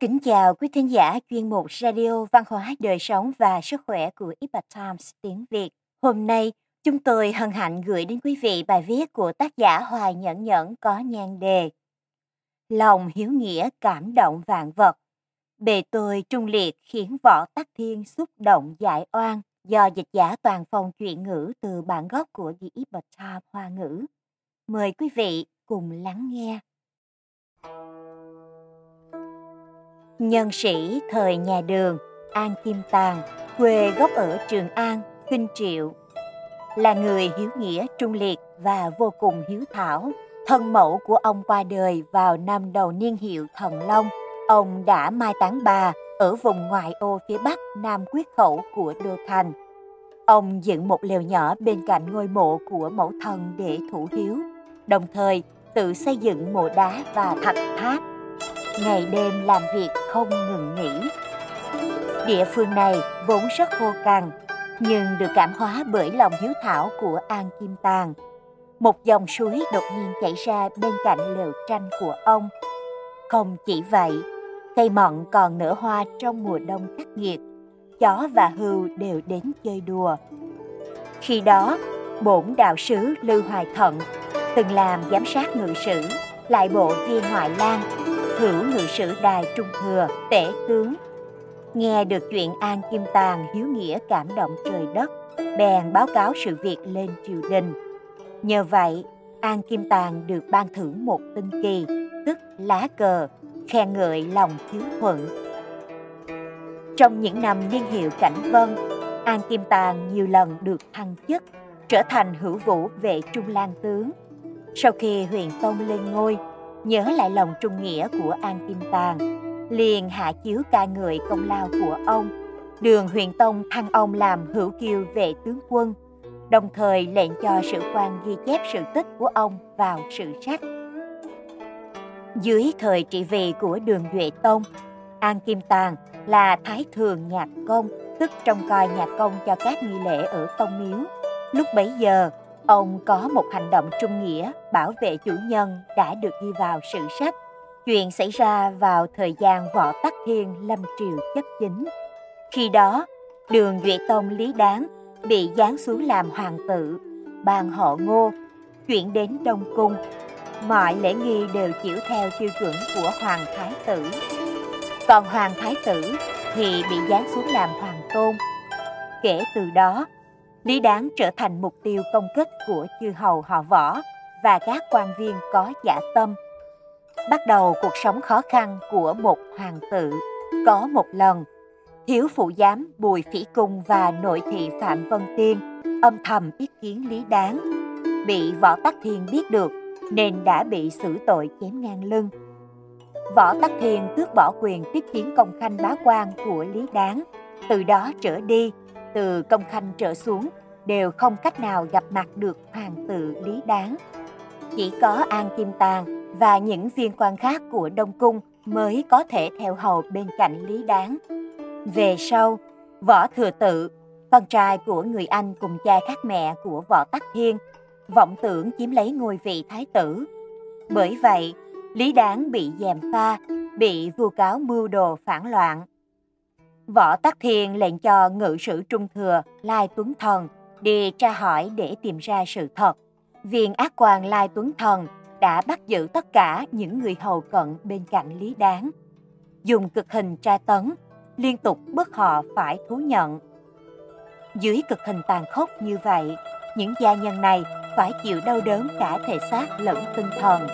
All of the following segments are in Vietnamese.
Kính chào quý thính giả chuyên mục Radio Văn hóa Đời sống và Sức khỏe của Epoch Times tiếng Việt. Hôm nay, chúng tôi hân hạnh gửi đến quý vị bài viết của tác giả Hoài Nhẫn Nhẫn có nhan đề Lòng hiếu nghĩa cảm động vạn vật. Bề tôi trung liệt khiến võ tắc thiên xúc động giải oan do dịch giả toàn phong chuyện ngữ từ bản gốc của The Epoch Times Hoa ngữ. Mời quý vị cùng lắng nghe. Nhân sĩ thời nhà Đường, An Kim Tàng, quê gốc ở Trường An, Kinh Triệu, là người hiếu nghĩa trung liệt và vô cùng hiếu thảo. Thân mẫu của ông qua đời vào năm đầu niên hiệu Thần Long. Ông đã mai táng bà ở vùng ngoại ô phía bắc Nam Quyết Khẩu của Đô Thành. Ông dựng một lều nhỏ bên cạnh ngôi mộ của mẫu thần để thủ hiếu, đồng thời tự xây dựng mộ đá và thạch tháp ngày đêm làm việc không ngừng nghỉ. Địa phương này vốn rất khô cằn, nhưng được cảm hóa bởi lòng hiếu thảo của An Kim Tàng. Một dòng suối đột nhiên chảy ra bên cạnh lều tranh của ông. Không chỉ vậy, cây mận còn nở hoa trong mùa đông khắc nghiệt. Chó và hươu đều đến chơi đùa. Khi đó, bổn đạo sứ Lưu Hoài Thận từng làm giám sát ngự sử, lại bộ viên ngoại lang hữu ngự sử đài trung thừa, tể tướng. Nghe được chuyện an kim tàng hiếu nghĩa cảm động trời đất, bèn báo cáo sự việc lên triều đình. Nhờ vậy, an kim tàng được ban thưởng một tinh kỳ, tức lá cờ, khen ngợi lòng hiếu thuận. Trong những năm niên hiệu cảnh vân, an kim tàng nhiều lần được thăng chức, trở thành hữu vũ vệ trung lan tướng. Sau khi huyền tông lên ngôi nhớ lại lòng trung nghĩa của An Kim Tàng, liền hạ chiếu ca ngợi công lao của ông. Đường Huyền Tông thăng ông làm hữu kiêu vệ tướng quân, đồng thời lệnh cho sử quan ghi chép sự tích của ông vào sử sách. Dưới thời trị vì của Đường Duệ Tông, An Kim Tàng là Thái Thường Nhạc Công, tức trông coi nhạc công cho các nghi lễ ở Tông Miếu. Lúc bấy giờ, Ông có một hành động trung nghĩa bảo vệ chủ nhân đã được ghi vào sử sách. Chuyện xảy ra vào thời gian võ tắc thiên lâm triều chấp chính. Khi đó, đường Duệ Tông Lý Đáng bị giáng xuống làm hoàng tử, ban họ ngô, chuyển đến Đông Cung. Mọi lễ nghi đều chịu theo tiêu chuẩn của Hoàng Thái tử. Còn Hoàng Thái tử thì bị giáng xuống làm hoàng tôn. Kể từ đó, Lý Đáng trở thành mục tiêu công kích của chư hầu họ võ và các quan viên có giả tâm. Bắt đầu cuộc sống khó khăn của một hoàng tử. Có một lần, thiếu phụ giám Bùi Phỉ Cung và nội thị Phạm Vân Tiên âm thầm ý kiến Lý Đáng. Bị Võ Tắc Thiên biết được nên đã bị xử tội chém ngang lưng. Võ Tắc Thiên tước bỏ quyền tiếp kiến công khanh bá quan của Lý Đáng. Từ đó trở đi, từ công khanh trở xuống, đều không cách nào gặp mặt được hoàng tử lý đáng chỉ có an kim tàng và những viên quan khác của đông cung mới có thể theo hầu bên cạnh lý đáng về sau, võ thừa tự, con trai của người anh cùng cha khác mẹ của võ tắc thiên, vọng tưởng chiếm lấy ngôi vị thái tử. Bởi vậy, lý đáng bị dèm pha, bị vu cáo mưu đồ phản loạn. Võ Tắc Thiên lệnh cho ngự sử trung thừa Lai Tuấn Thần đi tra hỏi để tìm ra sự thật. Viên ác quan Lai Tuấn Thần đã bắt giữ tất cả những người hầu cận bên cạnh Lý Đáng. Dùng cực hình tra tấn, liên tục bức họ phải thú nhận. Dưới cực hình tàn khốc như vậy, những gia nhân này phải chịu đau đớn cả thể xác lẫn tinh thần.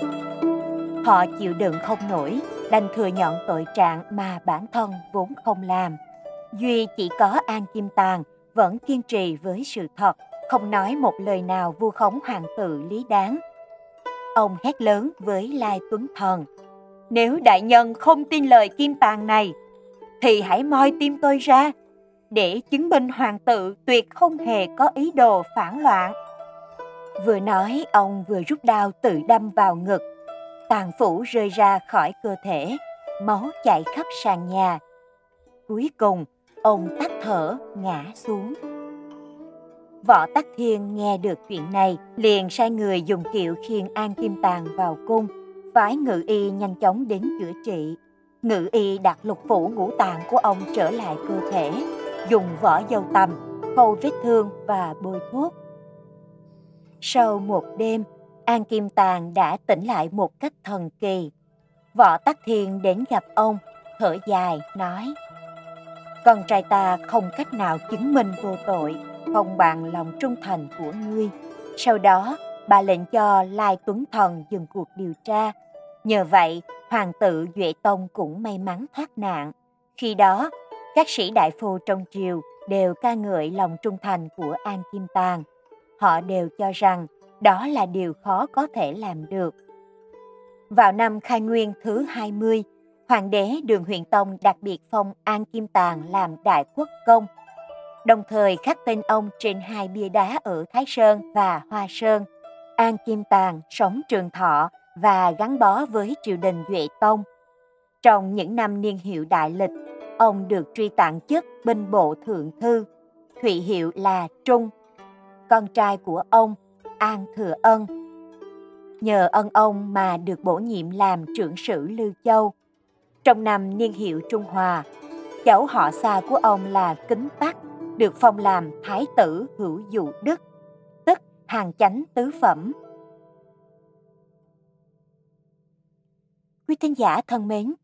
Họ chịu đựng không nổi, đành thừa nhận tội trạng mà bản thân vốn không làm. Duy chỉ có An Kim Tàng vẫn kiên trì với sự thật, không nói một lời nào vu khống hoàng tử lý đáng. Ông hét lớn với Lai Tuấn Thần, nếu đại nhân không tin lời Kim Tàng này, thì hãy moi tim tôi ra, để chứng minh hoàng tử tuyệt không hề có ý đồ phản loạn. Vừa nói, ông vừa rút đao tự đâm vào ngực, tàn phủ rơi ra khỏi cơ thể, máu chảy khắp sàn nhà. Cuối cùng, ông tắt thở ngã xuống võ tắc thiên nghe được chuyện này liền sai người dùng kiệu khiêng an kim tàng vào cung phái ngự y nhanh chóng đến chữa trị ngự y đặt lục phủ ngũ tạng của ông trở lại cơ thể, dùng vỏ dâu tằm, khâu vết thương và bôi thuốc. Sau một đêm, An Kim Tàng đã tỉnh lại một cách thần kỳ. Võ Tắc Thiên đến gặp ông, thở dài, nói con trai ta không cách nào chứng minh vô tội, không bằng lòng trung thành của ngươi. Sau đó, bà lệnh cho Lai Tuấn Thần dừng cuộc điều tra. Nhờ vậy, hoàng tử Duệ Tông cũng may mắn thoát nạn. Khi đó, các sĩ đại phu trong triều đều ca ngợi lòng trung thành của An Kim Tàng. Họ đều cho rằng đó là điều khó có thể làm được. Vào năm khai nguyên thứ 20, Hoàng đế Đường Huyền Tông đặc biệt phong An Kim Tàng làm đại quốc công, đồng thời khắc tên ông trên hai bia đá ở Thái Sơn và Hoa Sơn. An Kim Tàng sống trường thọ và gắn bó với triều đình Duệ Tông. Trong những năm niên hiệu đại lịch, ông được truy tặng chức binh bộ thượng thư, thụy hiệu là Trung. Con trai của ông, An Thừa Ân. Nhờ ân ông mà được bổ nhiệm làm trưởng sử Lưu Châu. Trong năm niên hiệu Trung Hòa, cháu họ xa của ông là Kính Tắc, được phong làm Thái tử Hữu Dụ Đức, tức hàng chánh tứ phẩm. Quý thính giả thân mến,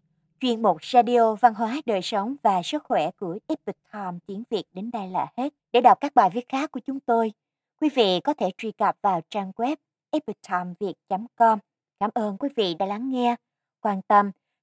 chuyên mục Radio Văn hóa Đời sống và Sức khỏe của Epic Time tiếng Việt đến đây là hết. Để đọc các bài viết khác của chúng tôi, quý vị có thể truy cập vào trang web epictimeviet.com. Cảm ơn quý vị đã lắng nghe, quan tâm